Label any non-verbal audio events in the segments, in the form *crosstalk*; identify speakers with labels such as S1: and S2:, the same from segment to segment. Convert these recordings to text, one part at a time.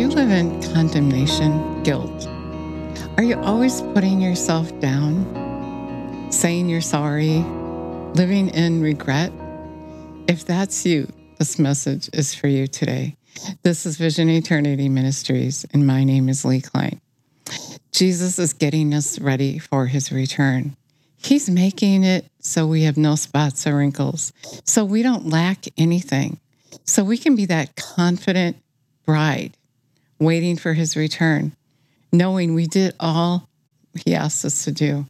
S1: You live in condemnation, guilt? Are you always putting yourself down, saying you're sorry, living in regret? If that's you, this message is for you today. This is Vision Eternity Ministries, and my name is Lee Klein. Jesus is getting us ready for his return. He's making it so we have no spots or wrinkles, so we don't lack anything, so we can be that confident bride waiting for his return, knowing we did all he asked us to do,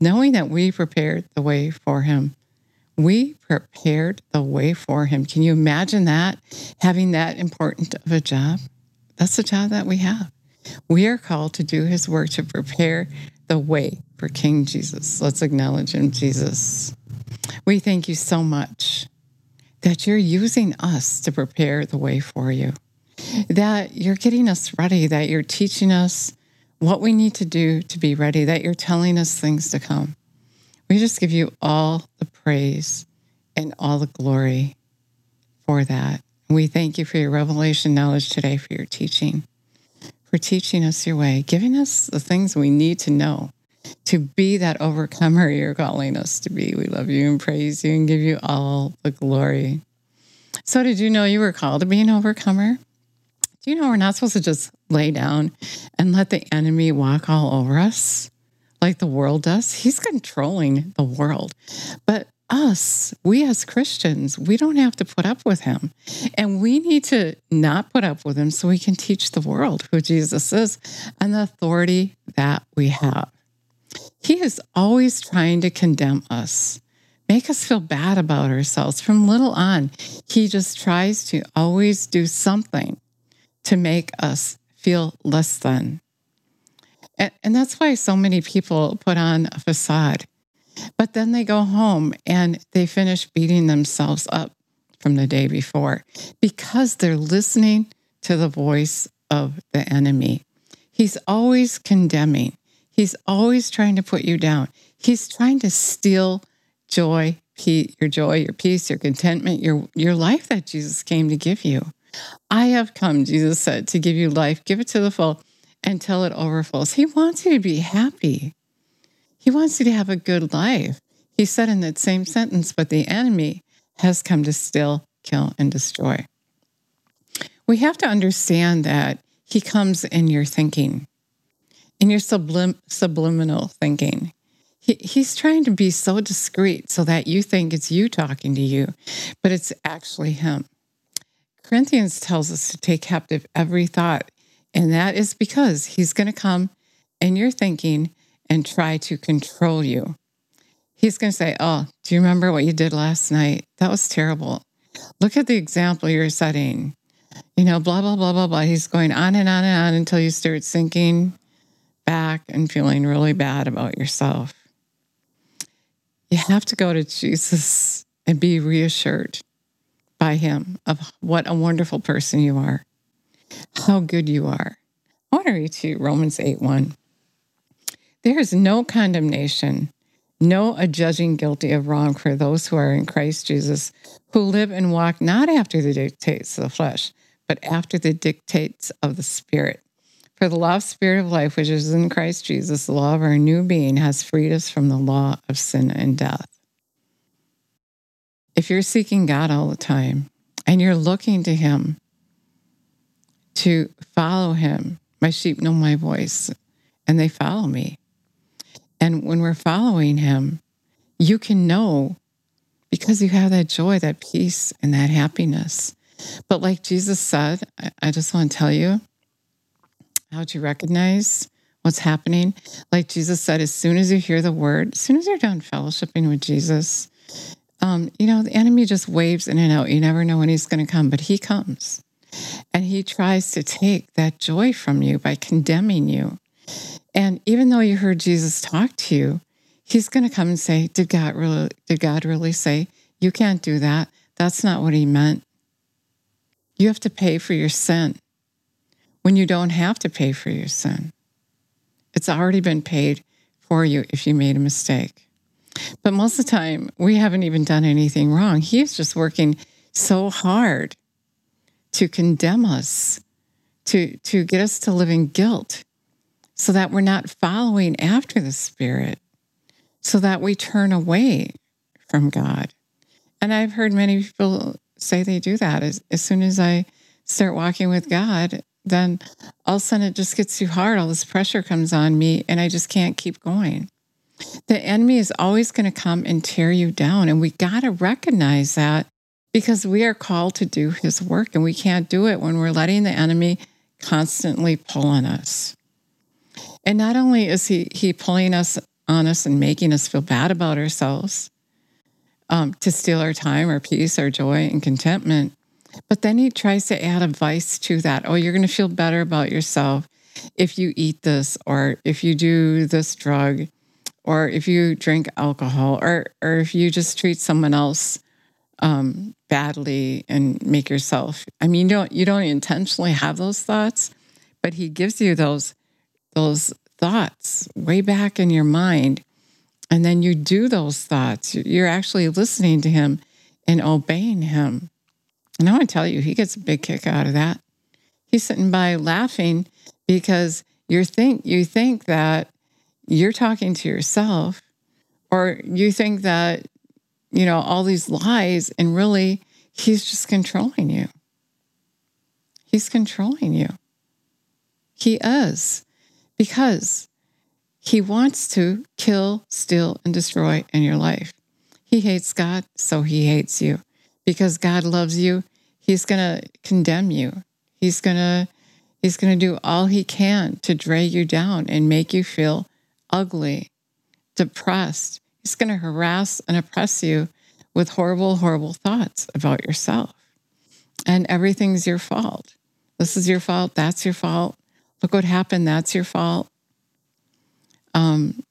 S1: knowing that we prepared the way for him. We prepared the way for him. Can you imagine that? Having that important of a job? That's the job that we have. We are called to do his work to prepare the way for King Jesus. Let's acknowledge him, Jesus. We thank you so much that you're using us to prepare the way for you, that you're getting us ready, that you're teaching us what we need to do to be ready, that you're telling us things to come. We just give you all the praise and all the glory for that. We thank you for your revelation knowledge today, for your teaching, for teaching us your way, giving us the things we need to know to be that overcomer you're calling us to be. We love you and praise you and give you all the glory. So, did you know you were called to be an overcomer? Do you know we're not supposed to just lay down and let the enemy walk all over us like the world does? He's controlling the world. But us, we as Christians, we don't have to put up with him. And we need to not put up with him so we can teach the world who Jesus is and the authority that we have. He is always trying to condemn us, make us feel bad about ourselves. From little on, he just tries to always do something to make us feel less than. And, and that's why so many people put on a facade, but then they go home and they finish beating themselves up from the day before because they're listening to the voice of the enemy. He's always condemning. He's always trying to put you down. He's trying to steal joy, your joy, your peace, your contentment, your, your life that Jesus came to give you. I have come, Jesus said, to give you life. Give it to the full until it overflows. He wants you to be happy. He wants you to have a good life. He said in that same sentence, but the enemy has come to steal, kill, and destroy. We have to understand that he comes in your thinking, in your sublim- subliminal thinking. He, he's trying to be so discreet so that you think it's you talking to you, but it's actually him. Corinthians tells us to take captive every thought, and that is because he's going to come in your thinking and try to control you. He's going to say, Oh, do you remember what you did last night? That was terrible. Look at the example you're setting. You know, blah, blah, blah, blah, blah. He's going on and on and on until you start sinking back and feeling really bad about yourself. You have to go to Jesus and be reassured by him of what a wonderful person you are, how good you are. I want to read to you Romans 8 1. There is no condemnation, no adjudging guilty of wrong for those who are in Christ Jesus, who live and walk not after the dictates of the flesh, but after the dictates of the Spirit. For the law of spirit of life, which is in Christ Jesus, the law of our new being, has freed us from the law of sin and death. If you're seeking God all the time and you're looking to Him to follow Him, my sheep know my voice and they follow me. And when we're following Him, you can know because you have that joy, that peace, and that happiness. But like Jesus said, I just want to tell you how to recognize what's happening. Like Jesus said, as soon as you hear the word, as soon as you're done fellowshipping with Jesus, um, you know, the enemy just waves in and out. You never know when he's going to come, but he comes. And he tries to take that joy from you by condemning you. And even though you heard Jesus talk to you, he's going to come and say, Did God really did God really say you can't do that? That's not what he meant. You have to pay for your sin when you don't have to pay for your sin. It's already been paid for you if you made a mistake. But most of the time, we haven't even done anything wrong. He is just working so hard to condemn us, to, to get us to live in guilt so that we're not following after the Spirit, so that we turn away from God. And I've heard many people say they do that. As, as soon as I start walking with God, then all of a sudden it just gets too hard. All this pressure comes on me, and I just can't keep going. The enemy is always going to come and tear you down. And we got to recognize that because we are called to do his work, and we can't do it when we're letting the enemy constantly pull on us. And not only is he, he pulling us on us and making us feel bad about ourselves, um, to steal our time, our peace, our joy, and contentment. But then he tries to add a vice to that. Oh, you're going to feel better about yourself if you eat this, or if you do this drug, or if you drink alcohol, or or if you just treat someone else um, badly and make yourself. I mean, you don't you don't intentionally have those thoughts, but he gives you those those thoughts way back in your mind and then you do those thoughts. You're actually listening to him and obeying him. And I want to tell you, he gets a big kick out of that. He's sitting by laughing because you think you think that you're talking to yourself, or you think that you know all these lies, and really he's just controlling you. He's controlling you. He is because he wants to kill, steal, and destroy in your life. He hates God, so he hates you. Because God loves you, he's going to condemn you. He's going to he's going to do all he can to drag you down and make you feel ugly, depressed. He's going to harass and oppress you with horrible horrible thoughts about yourself. And everything's your fault. This is your fault, that's your fault. Look what happened, that's your fault. Um,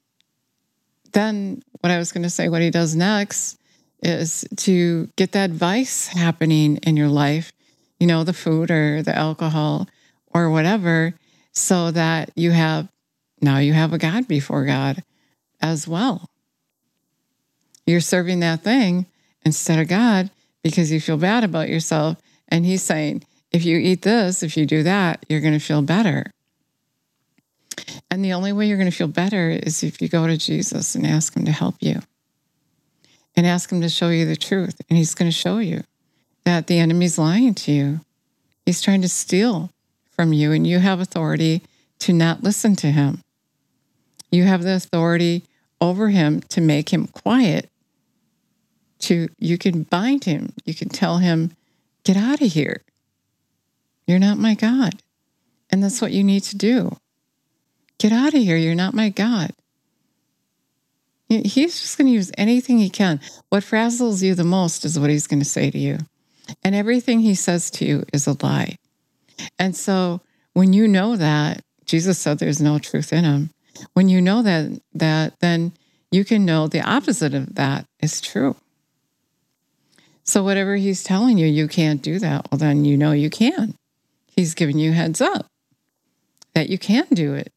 S1: then what I was going to say, what he does next is to get that vice happening in your life, you know, the food or the alcohol or whatever, so that you have now you have a God before God as well. You're serving that thing instead of God because you feel bad about yourself. And he's saying, if you eat this, if you do that, you're going to feel better. And the only way you're going to feel better is if you go to Jesus and ask him to help you and ask him to show you the truth. And he's going to show you that the enemy's lying to you. He's trying to steal from you, and you have authority to not listen to him. You have the authority over him to make him quiet. To you can bind him. You can tell him, "Get out of here. You're not my God." And that's what you need to do. Get out of here. You're not my God. He's just going to use anything he can. What frazzles you the most is what he's going to say to you. And everything he says to you is a lie. And so when you know that, Jesus said there's no truth in him. When you know that, that then you can know the opposite of that is true. So whatever he's telling you, you can't do that. Well, then you know you can. He's giving you heads up that you can do it.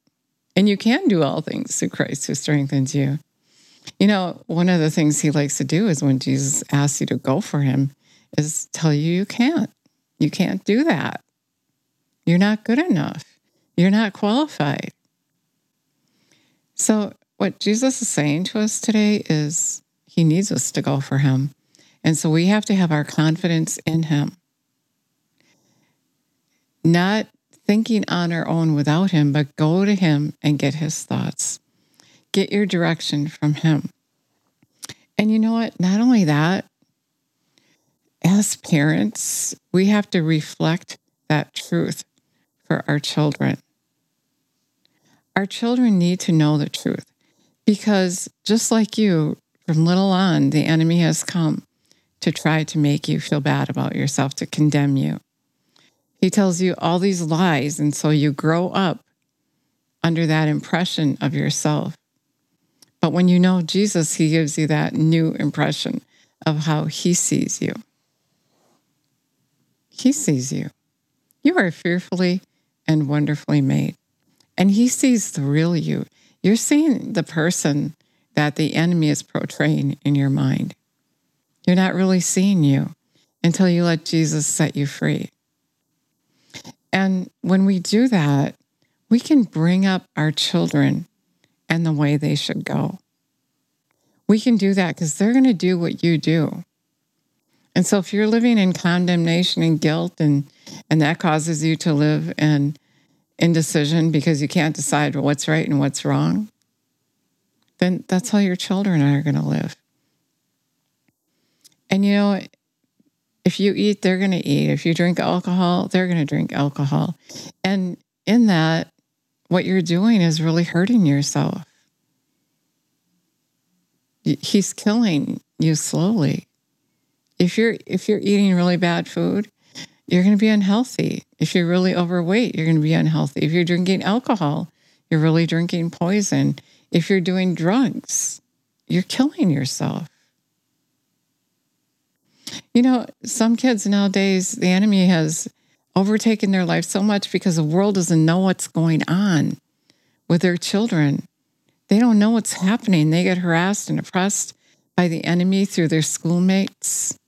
S1: And you can do all things through Christ who strengthens you. You know, one of the things he likes to do is when Jesus asks you to go for him, is tell you you can't. You can't do that. You're not good enough. You're not qualified. So, what Jesus is saying to us today is he needs us to go for him. And so we have to have our confidence in him. Not thinking on our own without Him, but go to Him and get His thoughts. Get your direction from Him. And you know what? Not only that, as parents, we have to reflect that truth for our children. Our children need to know the truth because just like you, from little on, the enemy has come to try to make you feel bad about yourself, to condemn you. He tells you all these lies. And so you grow up under that impression of yourself. But when you know Jesus, he gives you that new impression of how he sees you. He sees you. You are fearfully and wonderfully made. And he sees the real you. You're seeing the person that the enemy is portraying in your mind. You're not really seeing you until you let Jesus set you free. And when we do that, we can bring up our children and the way they should go. We can do that because they're going to do what you do. And so if you're living in condemnation and guilt and and that causes you to live in indecision because you can't decide what's right and what's wrong, then that's how your children are going to live. And you know, if you eat, they're going to eat. If you drink alcohol, they're going to drink alcohol. And in that, what you're doing is really hurting yourself. He's killing you slowly. If you're if you're eating really bad food, you're going to be unhealthy. If you're really overweight, you're going to be unhealthy. If you're drinking alcohol, you're really drinking poison. If you're doing drugs, you're killing yourself. You know, some kids nowadays, the enemy has overtaken their life so much because the world doesn't know what's going on with their children. They don't know what's happening. They get harassed and oppressed by the enemy through their schoolmates.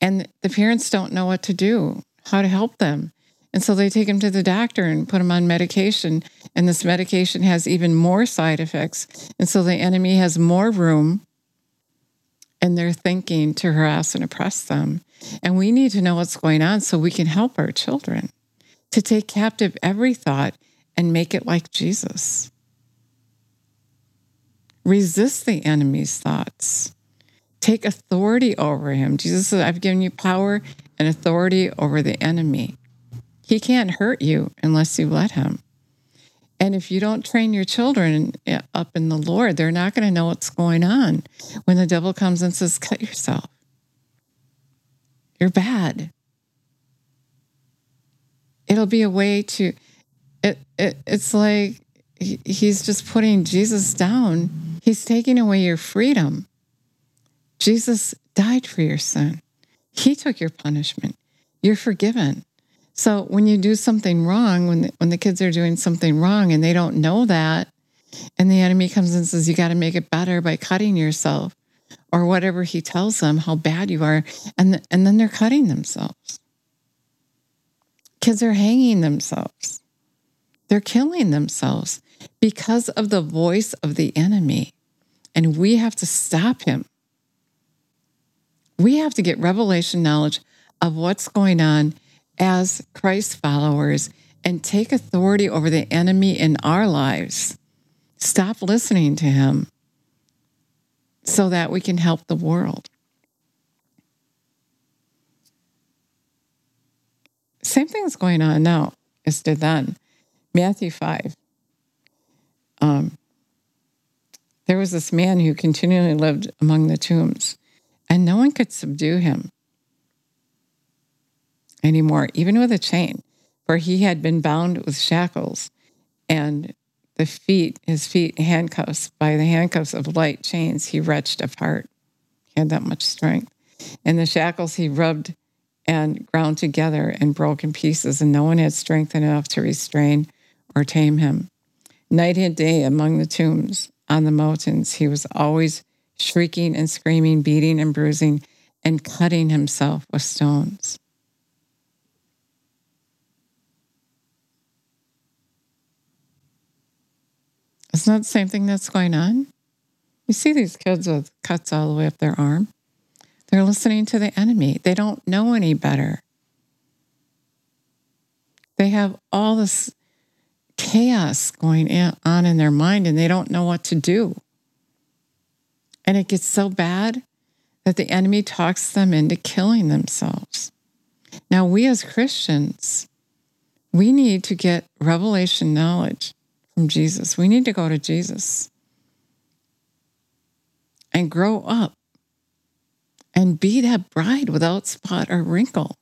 S1: And the parents don't know what to do, how to help them. And so they take them to the doctor and put them on medication. And this medication has even more side effects. And so the enemy has more room in their thinking to harass and oppress them. And we need to know what's going on so we can help our children to take captive every thought and make it like Jesus. Resist the enemy's thoughts. Take authority over him. Jesus said, I've given you power and authority over the enemy. He can't hurt you unless you let him. And if you don't train your children up in the Lord, they're not going to know what's going on when the devil comes and says, Cut yourself. You're bad. It'll be a way to, it, it, it's like he's just putting Jesus down. He's taking away your freedom. Jesus died for your sin, He took your punishment. You're forgiven. So when you do something wrong, when the, when the kids are doing something wrong and they don't know that, and the enemy comes and says, You got to make it better by cutting yourself, or whatever he tells them, how bad you are. And, the, and then they're cutting themselves. Kids are hanging themselves, they're killing themselves because of the voice of the enemy. And we have to stop him. We have to get revelation knowledge of what's going on as Christ followers and take authority over the enemy in our lives. Stop listening to him so that we can help the world. Same thing is going on now as did then. Matthew 5. Um, there was this man who continually lived among the tombs, and no one could subdue him anymore, even with a chain, for he had been bound with shackles and the feet, his feet handcuffs by the handcuffs of light chains, he wrenched apart. He had that much strength. And the shackles he rubbed and ground together and broke in pieces, and no one had strength enough to restrain or tame him. Night and day among the tombs on the mountains, he was always shrieking and screaming, beating and bruising, and cutting himself with stones. Isn't that the same thing that's going on? You see these kids with cuts all the way up their arm. They're listening to the enemy. They don't know any better. They have all this chaos going on in their mind and they don't know what to do. And it gets so bad that the enemy talks them into killing themselves. Now, we as Christians, we need to get revelation knowledge from Jesus. We need to go to Jesus and grow up and be that bride without spot or wrinkle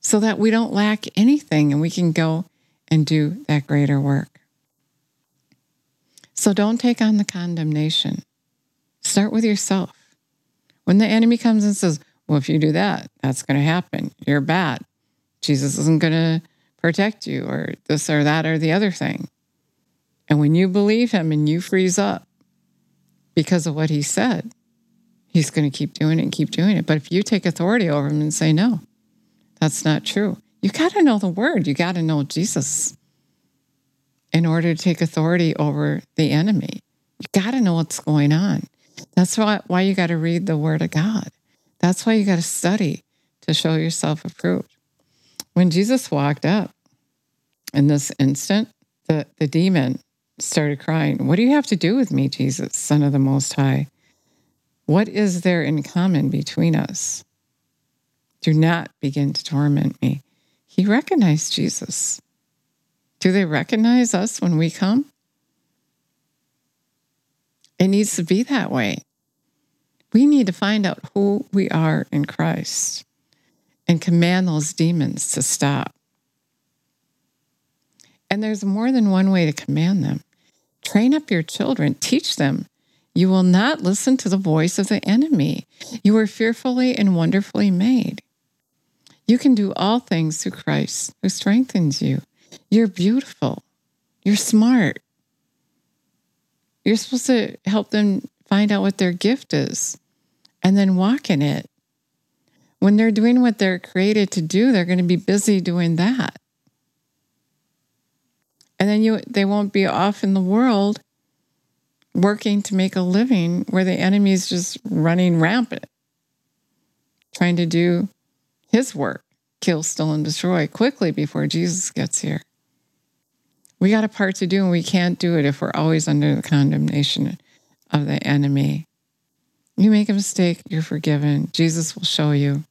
S1: so that we don't lack anything and we can go and do that greater work. So don't take on the condemnation. Start with yourself. When the enemy comes and says, Well, if you do that, that's going to happen. You're bad. Jesus isn't going to protect you or this or that or the other thing. And when you believe him and you freeze up because of what he said, he's going to keep doing it and keep doing it. But if you take authority over him and say, no, That's not true. You got to know the word, you got to know Jesus in order to take authority over the enemy. You got to know what's going on. That's why, why you got to read the word of God. That's why you got to study to show yourself approved. When Jesus walked up in this instant, the, the demon started crying, What do you have to do with me, Jesus, Son of the Most High? What is there in common between us? Do not begin to torment me. He recognized Jesus. Do they recognize us when we come? It needs to be that way. We need to find out who we are in Christ and command those demons to stop. And there's more than one way to command them. Train up your children, teach them. You will not listen to the voice of the enemy. You are fearfully and wonderfully made. You can do all things through Christ who strengthens you. You're beautiful. You're smart. You're supposed to help them find out what their gift is and then walk in it. When they're doing what they're created to do, they're going to be busy doing that and then you they won't be off in the world working to make a living where the enemy's just running rampant trying to do his work kill steal and destroy quickly before jesus gets here we got a part to do and we can't do it if we're always under the condemnation of the enemy you make a mistake you're forgiven jesus will show you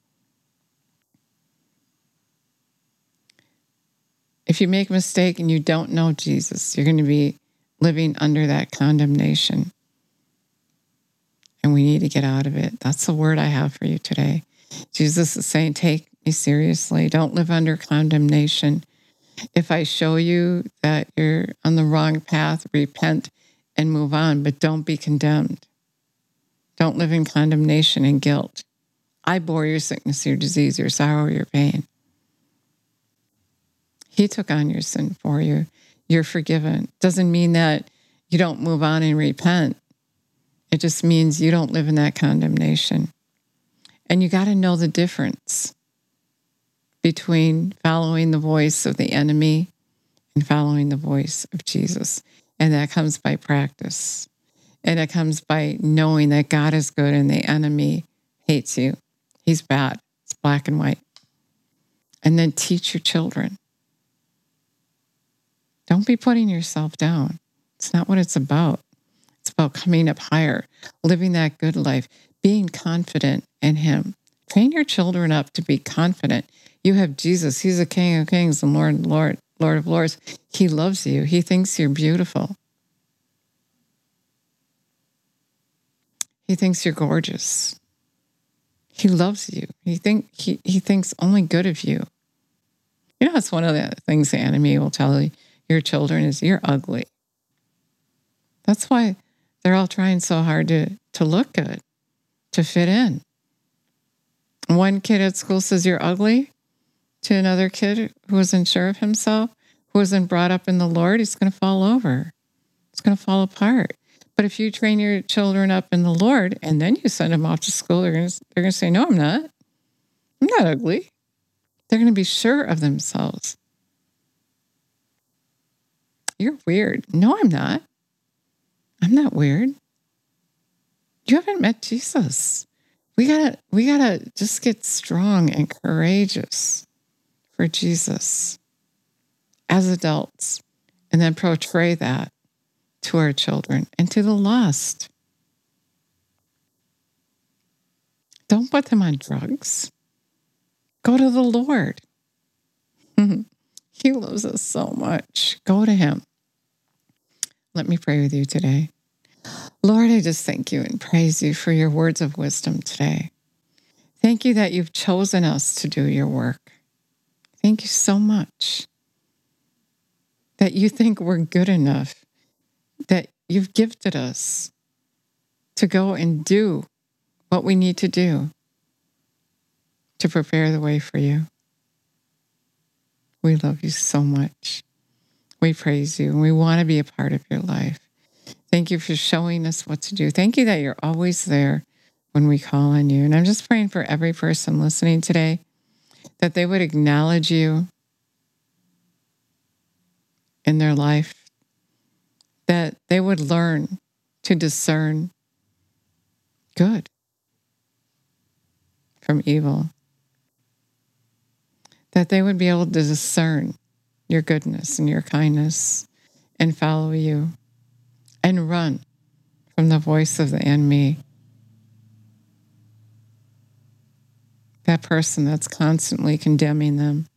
S1: If you make a mistake and you don't know Jesus, you're going to be living under that condemnation. And we need to get out of it. That's the word I have for you today. Jesus is saying, Take me seriously. Don't live under condemnation. If I show you that you're on the wrong path, repent and move on, but don't be condemned. Don't live in condemnation and guilt. I bore your sickness, your disease, your sorrow, your pain. He took on your sin for you. You're forgiven. Doesn't mean that you don't move on and repent. It just means you don't live in that condemnation. And you got to know the difference between following the voice of the enemy and following the voice of Jesus. And that comes by practice. And it comes by knowing that God is good and the enemy hates you. He's bad. It's black and white. And then teach your children don't be putting yourself down. It's not what it's about. It's about coming up higher, living that good life, being confident in Him. Train your children up to be confident. You have Jesus. He's a King of Kings and Lord, Lord, Lord of Lords. He loves you. He thinks you're beautiful. He thinks you're gorgeous. He loves you. He think he, he thinks only good of you. You know, that's one of the things the enemy will tell you your children is you're ugly. That's why they're all trying so hard to, to look good, to fit in. One kid at school says you're ugly to another kid who isn't sure of himself, who isn't brought up in the Lord, he's going to fall over. It's going to fall apart. But if you train your children up in the Lord and then you send them off to school, they're going to, they're going to say, No, I'm not. I'm not ugly. They're going to be sure of themselves. You're weird. No, I'm not. I'm not weird. You haven't met Jesus. We gotta, we gotta just get strong and courageous for Jesus as adults and then portray that to our children and to the lost. Don't put them on drugs. Go to the Lord. *laughs* he loves us so much. Go to Him. Let me pray with you today. Lord, I just thank you and praise you for your words of wisdom today. Thank you that you've chosen us to do your work. Thank you so much that you think we're good enough, that you've gifted us to go and do what we need to do to prepare the way for you. We love you so much. We praise you and we want to be a part of your life. Thank you for showing us what to do. Thank you that you're always there when we call on you. And I'm just praying for every person listening today that they would acknowledge you in their life, that they would learn to discern good from evil, that they would be able to discern your goodness and your kindness and follow you and run from the voice of the enemy. That person that's constantly condemning them.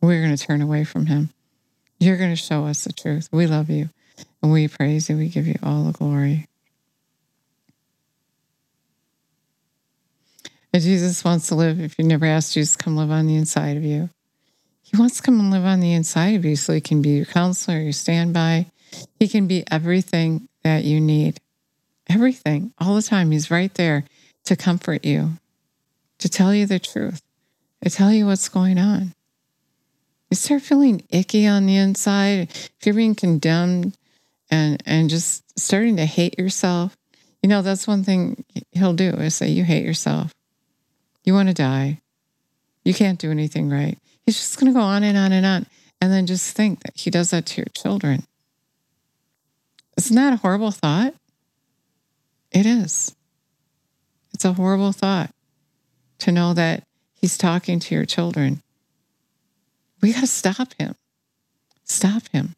S1: We're going to turn away from him. You're going to show us the truth. We love you and we praise you. We give you all the glory. And Jesus wants to live, if you never asked Jesus come live on the inside of you, He wants to come and live on the inside of you so He can be your counselor, your standby. He can be everything that you need. Everything, all the time. He's right there to comfort you, to tell you the truth, to tell you what's going on. You start feeling icky on the inside, if you're being condemned and, and just starting to hate yourself, you know, that's one thing he'll do is say, You hate yourself. You want to die. You can't do anything right. He's just going to go on and on and on. And then just think that he does that to your children. Isn't that a horrible thought? It is. It's a horrible thought to know that he's talking to your children. We got to stop him. Stop him.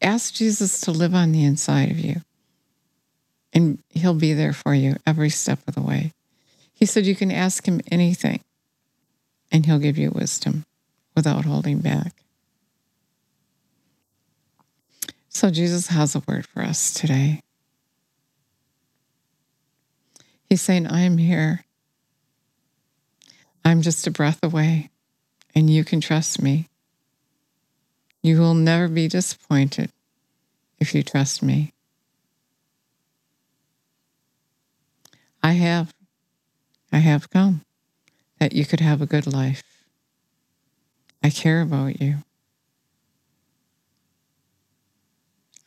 S1: Ask Jesus to live on the inside of you, and he'll be there for you every step of the way. He said you can ask him anything and he'll give you wisdom without holding back. So, Jesus has a word for us today. He's saying, I am here. I'm just a breath away, and you can trust me. You will never be disappointed if you trust me. I have I have come that you could have a good life. I care about you.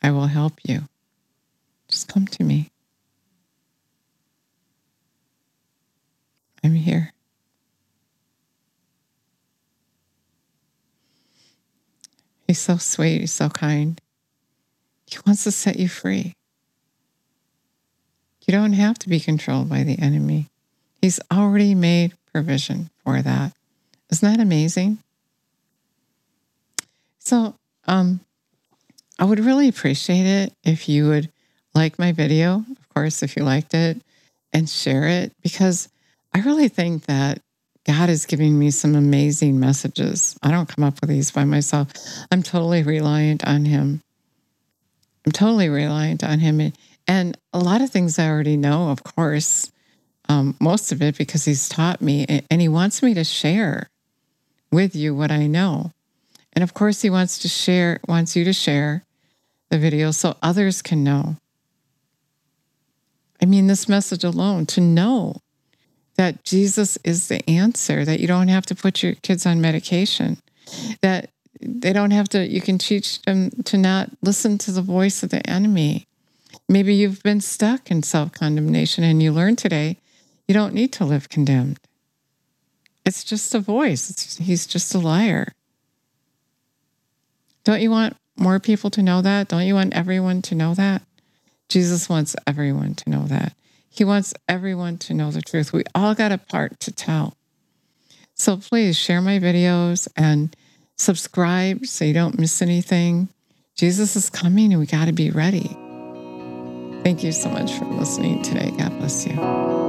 S1: I will help you. Just come to me. I'm here. He's so sweet. He's so kind. He wants to set you free. You don't have to be controlled by the enemy. He's already made provision for that. Isn't that amazing? So, um, I would really appreciate it if you would like my video, of course, if you liked it, and share it because I really think that God is giving me some amazing messages. I don't come up with these by myself. I'm totally reliant on Him. I'm totally reliant on Him. And a lot of things I already know, of course, um, most of it because he's taught me and he wants me to share with you what I know. And of course, he wants to share, wants you to share the video so others can know. I mean, this message alone to know that Jesus is the answer, that you don't have to put your kids on medication, that they don't have to, you can teach them to not listen to the voice of the enemy. Maybe you've been stuck in self condemnation and you learn today you don't need to live condemned. It's just a voice. It's, he's just a liar. Don't you want more people to know that? Don't you want everyone to know that? Jesus wants everyone to know that. He wants everyone to know the truth. We all got a part to tell. So please share my videos and subscribe so you don't miss anything. Jesus is coming and we got to be ready. Thank you so much for listening today. God bless you.